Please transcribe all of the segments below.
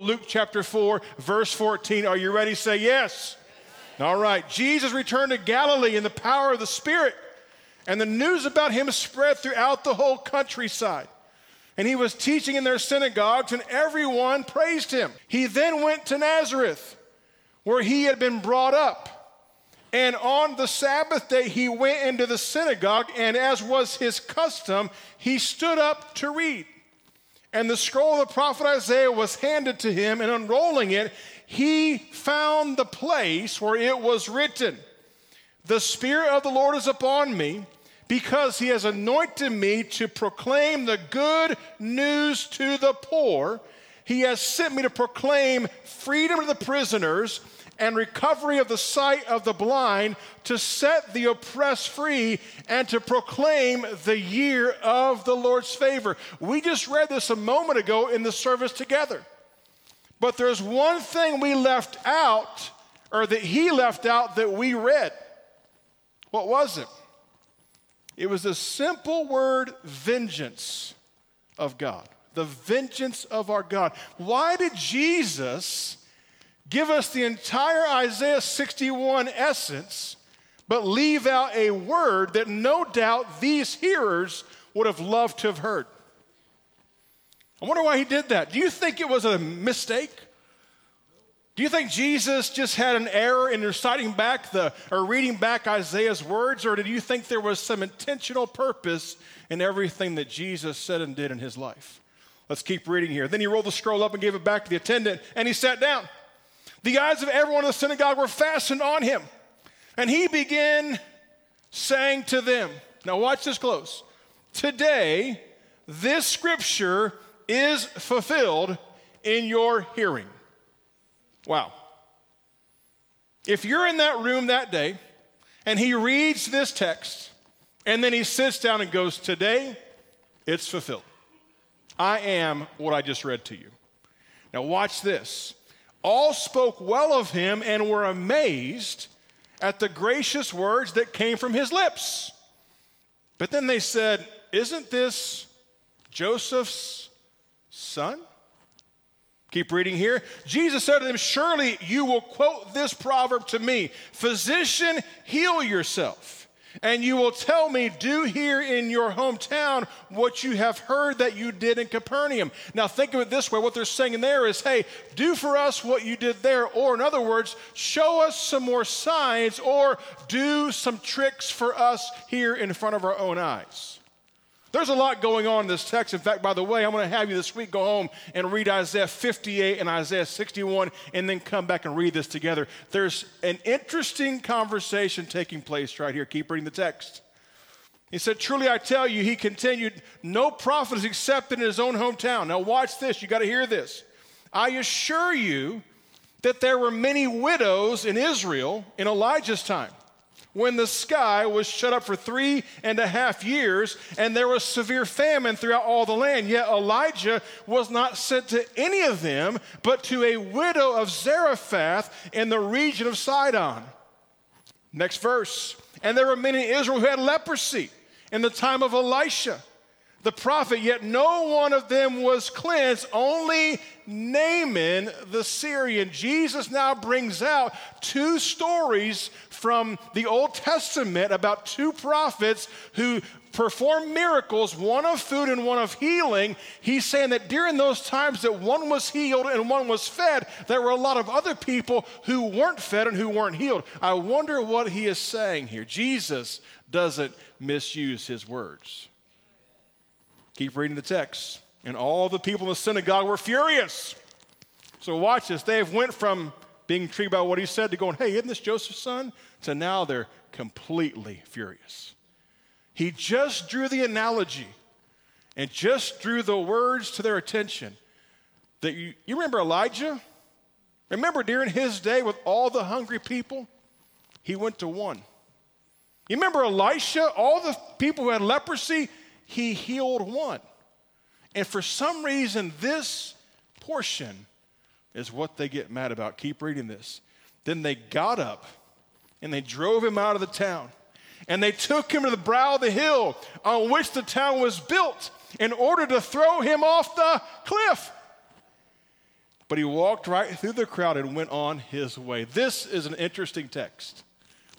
Luke chapter 4, verse 14. Are you ready? Say yes. All right. Jesus returned to Galilee in the power of the Spirit, and the news about him spread throughout the whole countryside. And he was teaching in their synagogues, and everyone praised him. He then went to Nazareth, where he had been brought up. And on the Sabbath day, he went into the synagogue, and as was his custom, he stood up to read. And the scroll of the prophet Isaiah was handed to him, and unrolling it, he found the place where it was written The Spirit of the Lord is upon me, because he has anointed me to proclaim the good news to the poor. He has sent me to proclaim freedom to the prisoners and recovery of the sight of the blind, to set the oppressed free, and to proclaim the year of the Lord's favor. We just read this a moment ago in the service together. But there's one thing we left out, or that he left out that we read. What was it? It was the simple word vengeance of God. The vengeance of our God. Why did Jesus give us the entire Isaiah 61 essence, but leave out a word that no doubt these hearers would have loved to have heard. I wonder why he did that. Do you think it was a mistake? Do you think Jesus just had an error in reciting back the or reading back Isaiah's words, or did you think there was some intentional purpose in everything that Jesus said and did in his life? Let's keep reading here. Then he rolled the scroll up and gave it back to the attendant, and he sat down. The eyes of everyone in the synagogue were fastened on him. And he began saying to them, Now watch this close. Today, this scripture is fulfilled in your hearing. Wow. If you're in that room that day and he reads this text and then he sits down and goes, Today, it's fulfilled. I am what I just read to you. Now, watch this all spoke well of him and were amazed at the gracious words that came from his lips. But then they said, Isn't this Joseph's son? Keep reading here. Jesus said to them, Surely you will quote this proverb to me Physician, heal yourself. And you will tell me, do here in your hometown what you have heard that you did in Capernaum. Now, think of it this way what they're saying there is, hey, do for us what you did there. Or, in other words, show us some more signs or do some tricks for us here in front of our own eyes. There's a lot going on in this text. In fact, by the way, I'm going to have you this week go home and read Isaiah 58 and Isaiah 61 and then come back and read this together. There's an interesting conversation taking place right here. Keep reading the text. He said, Truly I tell you, he continued, no prophet is accepted in his own hometown. Now, watch this. You got to hear this. I assure you that there were many widows in Israel in Elijah's time when the sky was shut up for three and a half years and there was severe famine throughout all the land. Yet Elijah was not sent to any of them, but to a widow of Zarephath in the region of Sidon. Next verse. And there were many in Israel who had leprosy in the time of Elisha the prophet, yet no one of them was cleansed, only Naaman the Syrian. Jesus now brings out two stories from the Old Testament about two prophets who performed miracles, one of food and one of healing. He's saying that during those times that one was healed and one was fed, there were a lot of other people who weren't fed and who weren't healed. I wonder what he is saying here. Jesus doesn't misuse his words. Keep reading the text. And all the people in the synagogue were furious. So watch this. They have went from being intrigued by what he said to going, hey, isn't this Joseph's son? To now they're completely furious. He just drew the analogy and just drew the words to their attention that you, you remember Elijah? Remember during his day with all the hungry people? He went to one. You remember Elisha, all the people who had leprosy? he healed one. And for some reason, this portion is what they get mad about. Keep reading this. Then they got up and they drove him out of the town. And they took him to the brow of the hill on which the town was built in order to throw him off the cliff. But he walked right through the crowd and went on his way. This is an interesting text.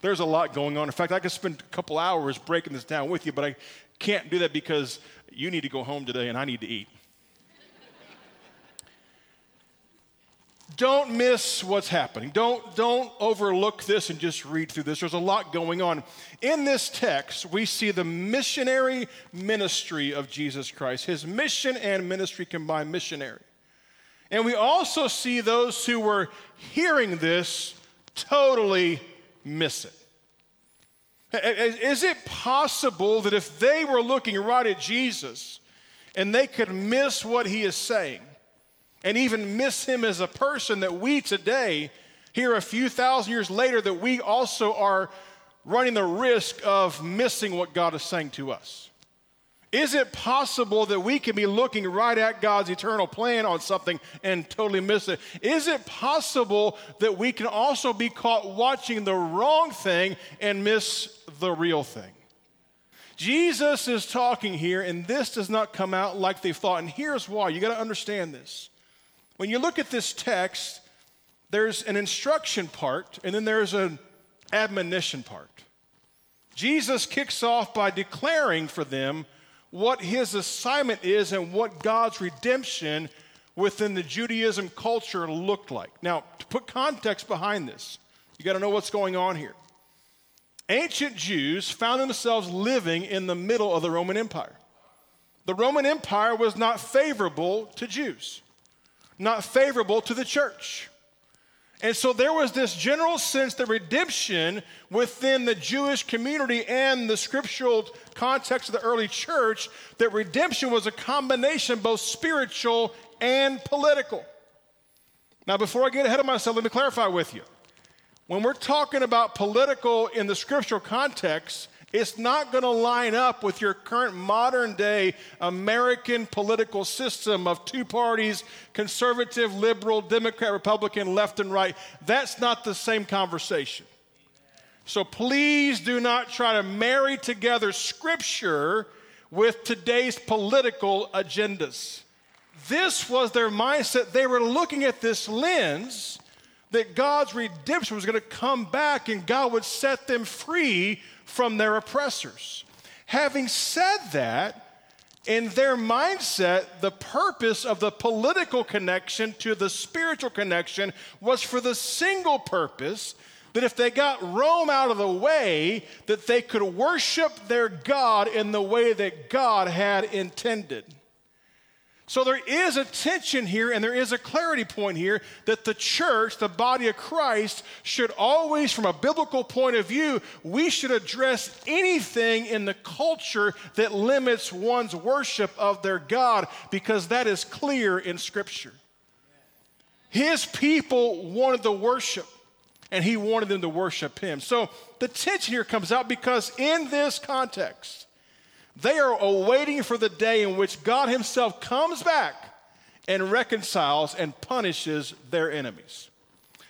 There's a lot going on. In fact, I could spend a couple hours breaking this down with you, but I can't do that because you need to go home today and I need to eat. Don't miss what's happening. Don't, don't overlook this and just read through this. There's a lot going on. In this text, we see the missionary ministry of Jesus Christ, his mission and ministry combined missionary. And we also see those who were hearing this totally miss it. Is it possible that if they were looking right at Jesus and they could miss what he is saying and even miss him as a person, that we today, here a few thousand years later, that we also are running the risk of missing what God is saying to us? Is it possible that we can be looking right at God's eternal plan on something and totally miss it? Is it possible that we can also be caught watching the wrong thing and miss the real thing? Jesus is talking here, and this does not come out like they thought. And here's why you got to understand this. When you look at this text, there's an instruction part, and then there's an admonition part. Jesus kicks off by declaring for them what his assignment is and what God's redemption within the Judaism culture looked like. Now, to put context behind this, you got to know what's going on here. Ancient Jews found themselves living in the middle of the Roman Empire. The Roman Empire was not favorable to Jews, not favorable to the church. And so there was this general sense that redemption within the Jewish community and the scriptural context of the early church, that redemption was a combination both spiritual and political. Now, before I get ahead of myself, let me clarify with you. When we're talking about political in the scriptural context, it's not going to line up with your current modern day American political system of two parties conservative, liberal, Democrat, Republican, left and right. That's not the same conversation. So please do not try to marry together scripture with today's political agendas. This was their mindset. They were looking at this lens that God's redemption was going to come back and God would set them free from their oppressors. Having said that, in their mindset, the purpose of the political connection to the spiritual connection was for the single purpose that if they got Rome out of the way, that they could worship their God in the way that God had intended. So there is a tension here and there is a clarity point here that the church, the body of Christ, should always, from a biblical point of view, we should address anything in the culture that limits one's worship of their God because that is clear in Scripture. His people wanted the worship and he wanted them to worship him. So the tension here comes out because in this context, they are awaiting for the day in which God Himself comes back and reconciles and punishes their enemies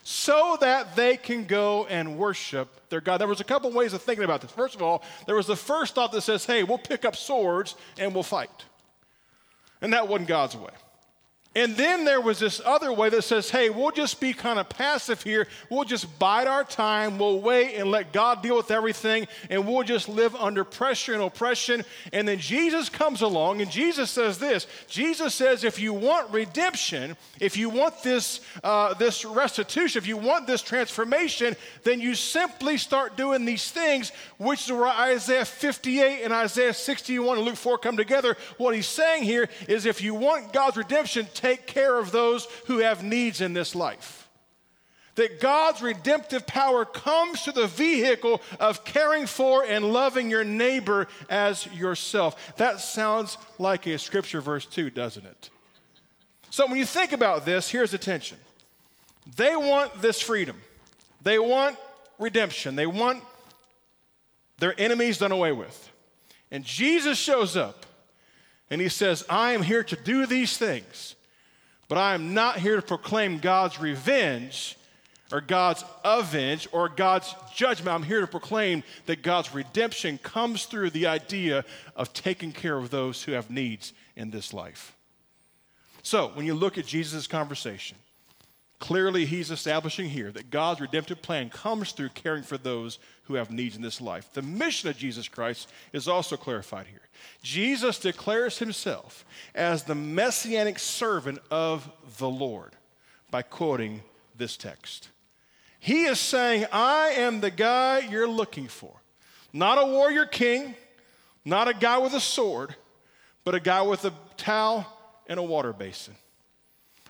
so that they can go and worship their God. There was a couple ways of thinking about this. First of all, there was the first thought that says, hey, we'll pick up swords and we'll fight. And that wasn't God's way. And then there was this other way that says, hey, we'll just be kind of passive here. We'll just bide our time. We'll wait and let God deal with everything. And we'll just live under pressure and oppression. And then Jesus comes along and Jesus says this Jesus says, if you want redemption, if you want this, uh, this restitution, if you want this transformation, then you simply start doing these things, which is where Isaiah 58 and Isaiah 61 and Luke 4 come together. What he's saying here is if you want God's redemption, take care of those who have needs in this life. That God's redemptive power comes to the vehicle of caring for and loving your neighbor as yourself. That sounds like a scripture verse, too, doesn't it? So when you think about this, here's the tension. They want this freedom, they want redemption, they want their enemies done away with. And Jesus shows up and he says, I am here to do these things but I am not here to proclaim God's revenge or God's avenge or God's judgment. I'm here to proclaim that God's redemption comes through the idea of taking care of those who have needs in this life. So, when you look at Jesus' conversation, Clearly, he's establishing here that God's redemptive plan comes through caring for those who have needs in this life. The mission of Jesus Christ is also clarified here. Jesus declares himself as the messianic servant of the Lord by quoting this text. He is saying, I am the guy you're looking for. Not a warrior king, not a guy with a sword, but a guy with a towel and a water basin.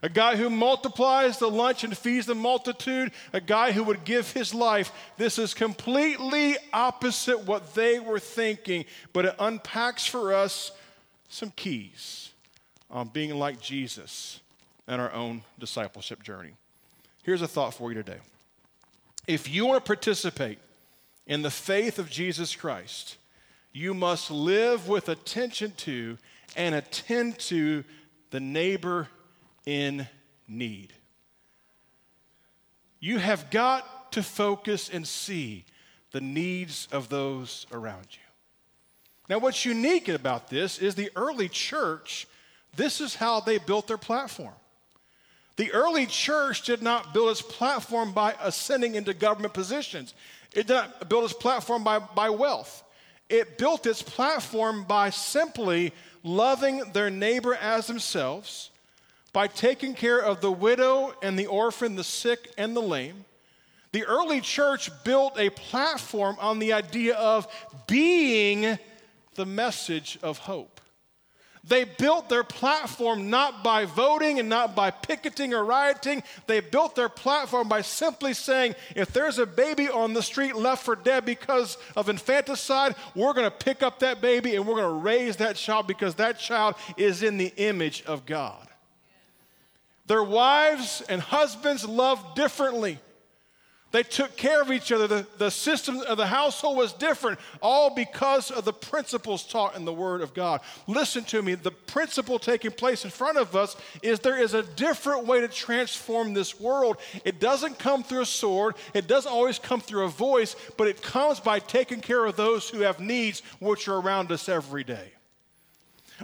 A guy who multiplies the lunch and feeds the multitude, a guy who would give his life. This is completely opposite what they were thinking, but it unpacks for us some keys on being like Jesus and our own discipleship journey. Here's a thought for you today. If you want to participate in the faith of Jesus Christ, you must live with attention to and attend to the neighbor in need. You have got to focus and see the needs of those around you. Now, what's unique about this is the early church, this is how they built their platform. The early church did not build its platform by ascending into government positions. It did not build its platform by, by wealth. It built its platform by simply loving their neighbor as themselves, by taking care of the widow and the orphan, the sick and the lame. The early church built a platform on the idea of being the message of hope. They built their platform not by voting and not by picketing or rioting. They built their platform by simply saying, if there's a baby on the street left for dead because of infanticide, we're going to pick up that baby and we're going to raise that child because that child is in the image of God. Their wives and husbands loved differently. They took care of each other. The, the system of the household was different, all because of the principles taught in the Word of God. Listen to me. The principle taking place in front of us is there is a different way to transform this world. It doesn't come through a sword, it doesn't always come through a voice, but it comes by taking care of those who have needs which are around us every day.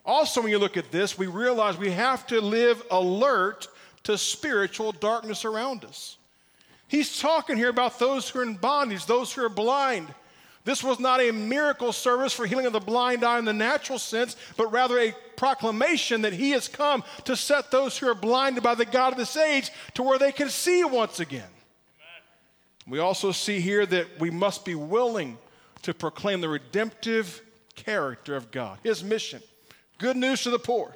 Also, when you look at this, we realize we have to live alert to spiritual darkness around us. He's talking here about those who are in bondage, those who are blind. This was not a miracle service for healing of the blind eye in the natural sense, but rather a proclamation that he has come to set those who are blinded by the God of this age to where they can see once again. Amen. We also see here that we must be willing to proclaim the redemptive character of God, his mission. Good news to the poor,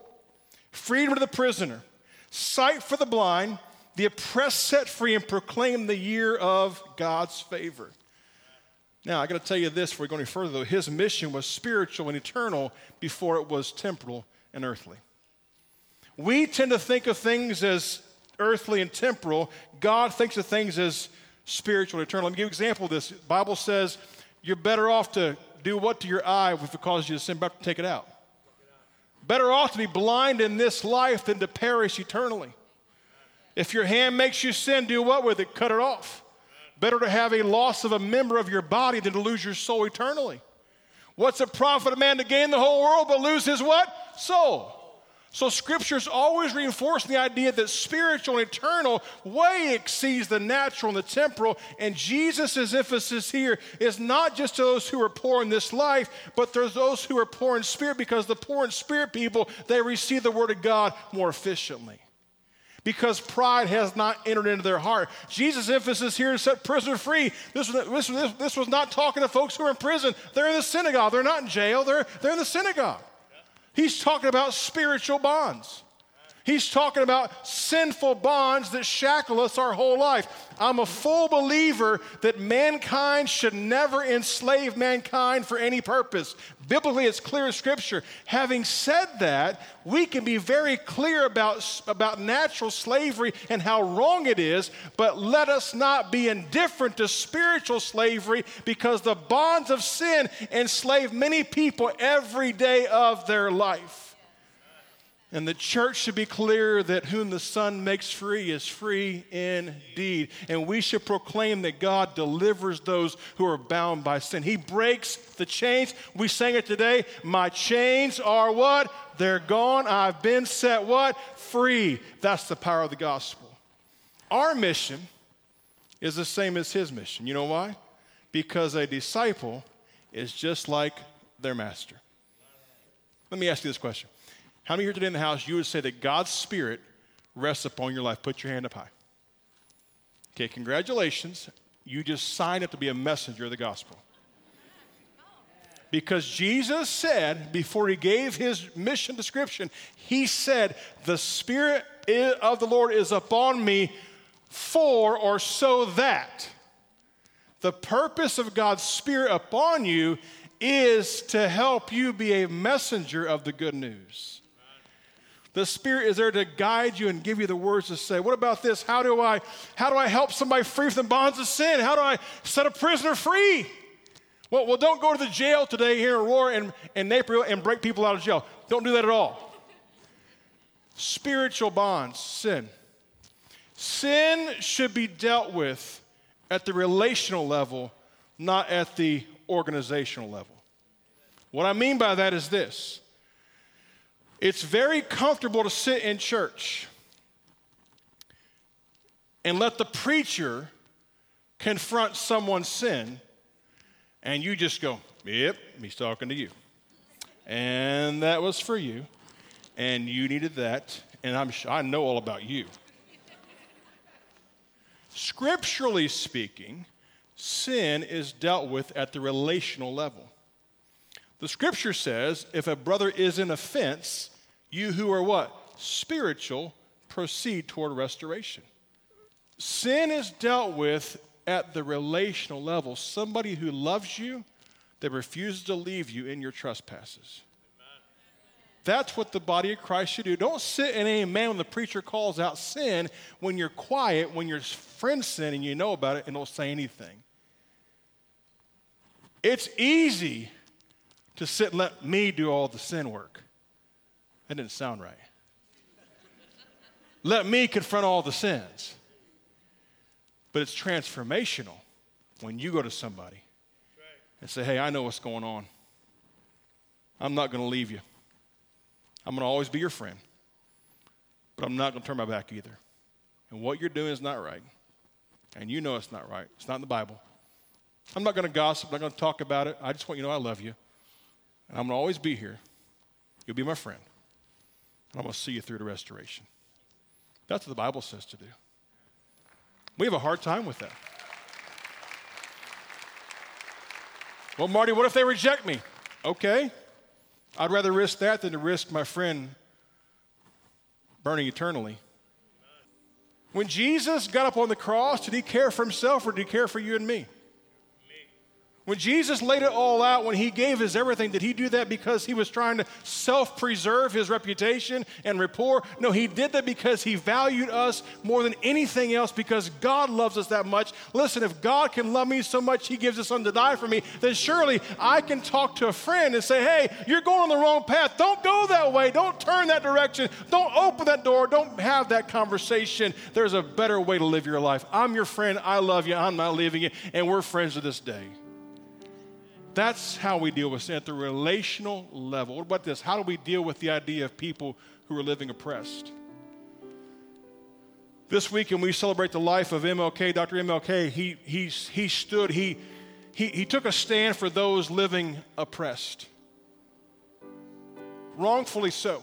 freedom to the prisoner, sight for the blind, the oppressed set free, and proclaim the year of God's favor. Now, I got to tell you this before we go any further, though. His mission was spiritual and eternal before it was temporal and earthly. We tend to think of things as earthly and temporal. God thinks of things as spiritual and eternal. Let me give you an example of this. The Bible says you're better off to do what to your eye if it causes you to sin, better to take it out. Better off to be blind in this life than to perish eternally. If your hand makes you sin, do what with it? Cut it off. Better to have a loss of a member of your body than to lose your soul eternally. What's it profit a man to gain the whole world but lose his what? Soul. So scripture's always reinforcing the idea that spiritual and eternal way exceeds the natural and the temporal. And Jesus' emphasis here is not just to those who are poor in this life, but there's those who are poor in spirit because the poor in spirit people, they receive the word of God more efficiently because pride has not entered into their heart. Jesus' emphasis here is set prisoner free. This was, this, this was not talking to folks who are in prison. They're in the synagogue. They're not in jail. They're, they're in the synagogue. He's talking about spiritual bonds. He's talking about sinful bonds that shackle us our whole life. I'm a full believer that mankind should never enslave mankind for any purpose. Biblically, it's clear Scripture. Having said that, we can be very clear about, about natural slavery and how wrong it is, but let us not be indifferent to spiritual slavery because the bonds of sin enslave many people every day of their life. And the church should be clear that whom the Son makes free is free indeed. And we should proclaim that God delivers those who are bound by sin. He breaks the chains. We sang it today. My chains are what? They're gone. I've been set what? Free. That's the power of the gospel. Our mission is the same as his mission. You know why? Because a disciple is just like their master. Let me ask you this question. How many here today in the house you would say that God's Spirit rests upon your life? Put your hand up high. Okay, congratulations. You just signed up to be a messenger of the gospel. Because Jesus said, before he gave his mission description, he said, The Spirit of the Lord is upon me for or so that. The purpose of God's Spirit upon you is to help you be a messenger of the good news. The Spirit is there to guide you and give you the words to say. What about this? How do I how do I help somebody free from the bonds of sin? How do I set a prisoner free? Well, well, don't go to the jail today here in Aurora and, and Naperville and break people out of jail. Don't do that at all. Spiritual bonds, sin. Sin should be dealt with at the relational level, not at the organizational level. What I mean by that is this it's very comfortable to sit in church and let the preacher confront someone's sin and you just go, Yep, he's talking to you. And that was for you. And you needed that. And I'm, I know all about you. Scripturally speaking, sin is dealt with at the relational level. The scripture says if a brother is in offense, you who are what? Spiritual, proceed toward restoration. Sin is dealt with at the relational level, somebody who loves you that refuses to leave you in your trespasses. That's what the body of Christ should do. Don't sit and amen when the preacher calls out sin when you're quiet, when your friends sin and you know about it and don't say anything. It's easy to sit and let me do all the sin work. That didn't sound right. let me confront all the sins. But it's transformational when you go to somebody and say, hey, I know what's going on. I'm not going to leave you. I'm going to always be your friend. But I'm not going to turn my back either. And what you're doing is not right. And you know it's not right. It's not in the Bible. I'm not going to gossip. I'm not going to talk about it. I just want you to know I love you. And I'm going to always be here. You'll be my friend. And I'm going to see you through to restoration. That's what the Bible says to do. We have a hard time with that. Well, Marty, what if they reject me? Okay. I'd rather risk that than to risk my friend burning eternally. When Jesus got up on the cross, did he care for himself or did he care for you and me? When Jesus laid it all out, when he gave his everything, did he do that because he was trying to self preserve his reputation and rapport? No, he did that because he valued us more than anything else because God loves us that much. Listen, if God can love me so much, he gives his son to die for me, then surely I can talk to a friend and say, hey, you're going on the wrong path. Don't go that way. Don't turn that direction. Don't open that door. Don't have that conversation. There's a better way to live your life. I'm your friend. I love you. I'm not leaving you. And we're friends to this day. That's how we deal with sin at the relational level. What about this? How do we deal with the idea of people who are living oppressed? This weekend, we celebrate the life of MLK, Dr. MLK. He, he, he stood, he, he, he took a stand for those living oppressed. Wrongfully so.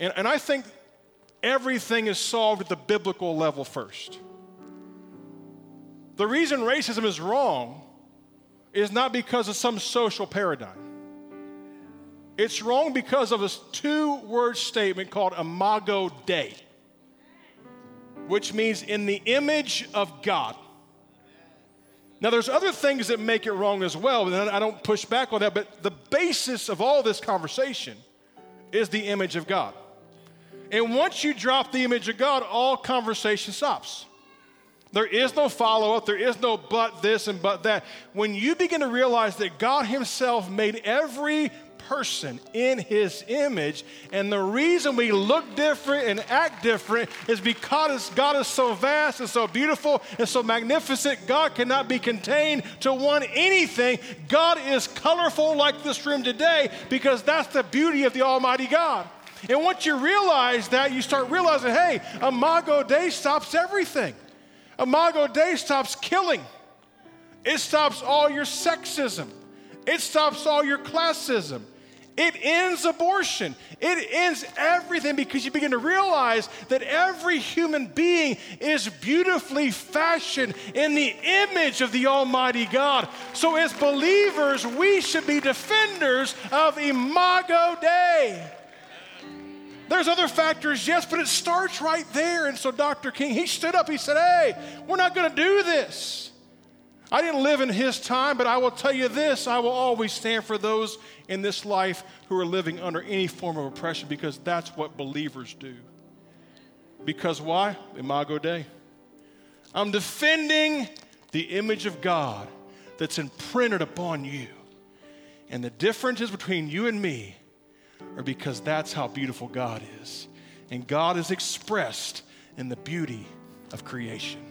And, and I think everything is solved at the biblical level first. The reason racism is wrong is not because of some social paradigm. It's wrong because of a two word statement called imago Dei, which means in the image of God. Now, there's other things that make it wrong as well, and I don't push back on that, but the basis of all this conversation is the image of God. And once you drop the image of God, all conversation stops. There is no follow up. There is no but this and but that. When you begin to realize that God Himself made every person in His image, and the reason we look different and act different is because God is so vast and so beautiful and so magnificent. God cannot be contained to one anything. God is colorful like this room today because that's the beauty of the Almighty God. And once you realize that, you start realizing hey, Imago Dei stops everything. Imago Dei stops killing, it stops all your sexism, it stops all your classism. It ends abortion. It ends everything because you begin to realize that every human being is beautifully fashioned in the image of the Almighty God. So, as believers, we should be defenders of Imago Dei. There's other factors, yes, but it starts right there. And so Dr. King, he stood up, he said, Hey, we're not going to do this. I didn't live in his time, but I will tell you this I will always stand for those in this life who are living under any form of oppression because that's what believers do. Because why? Imago Dei. I'm defending the image of God that's imprinted upon you. And the difference is between you and me are because that's how beautiful God is. And God is expressed in the beauty of creation.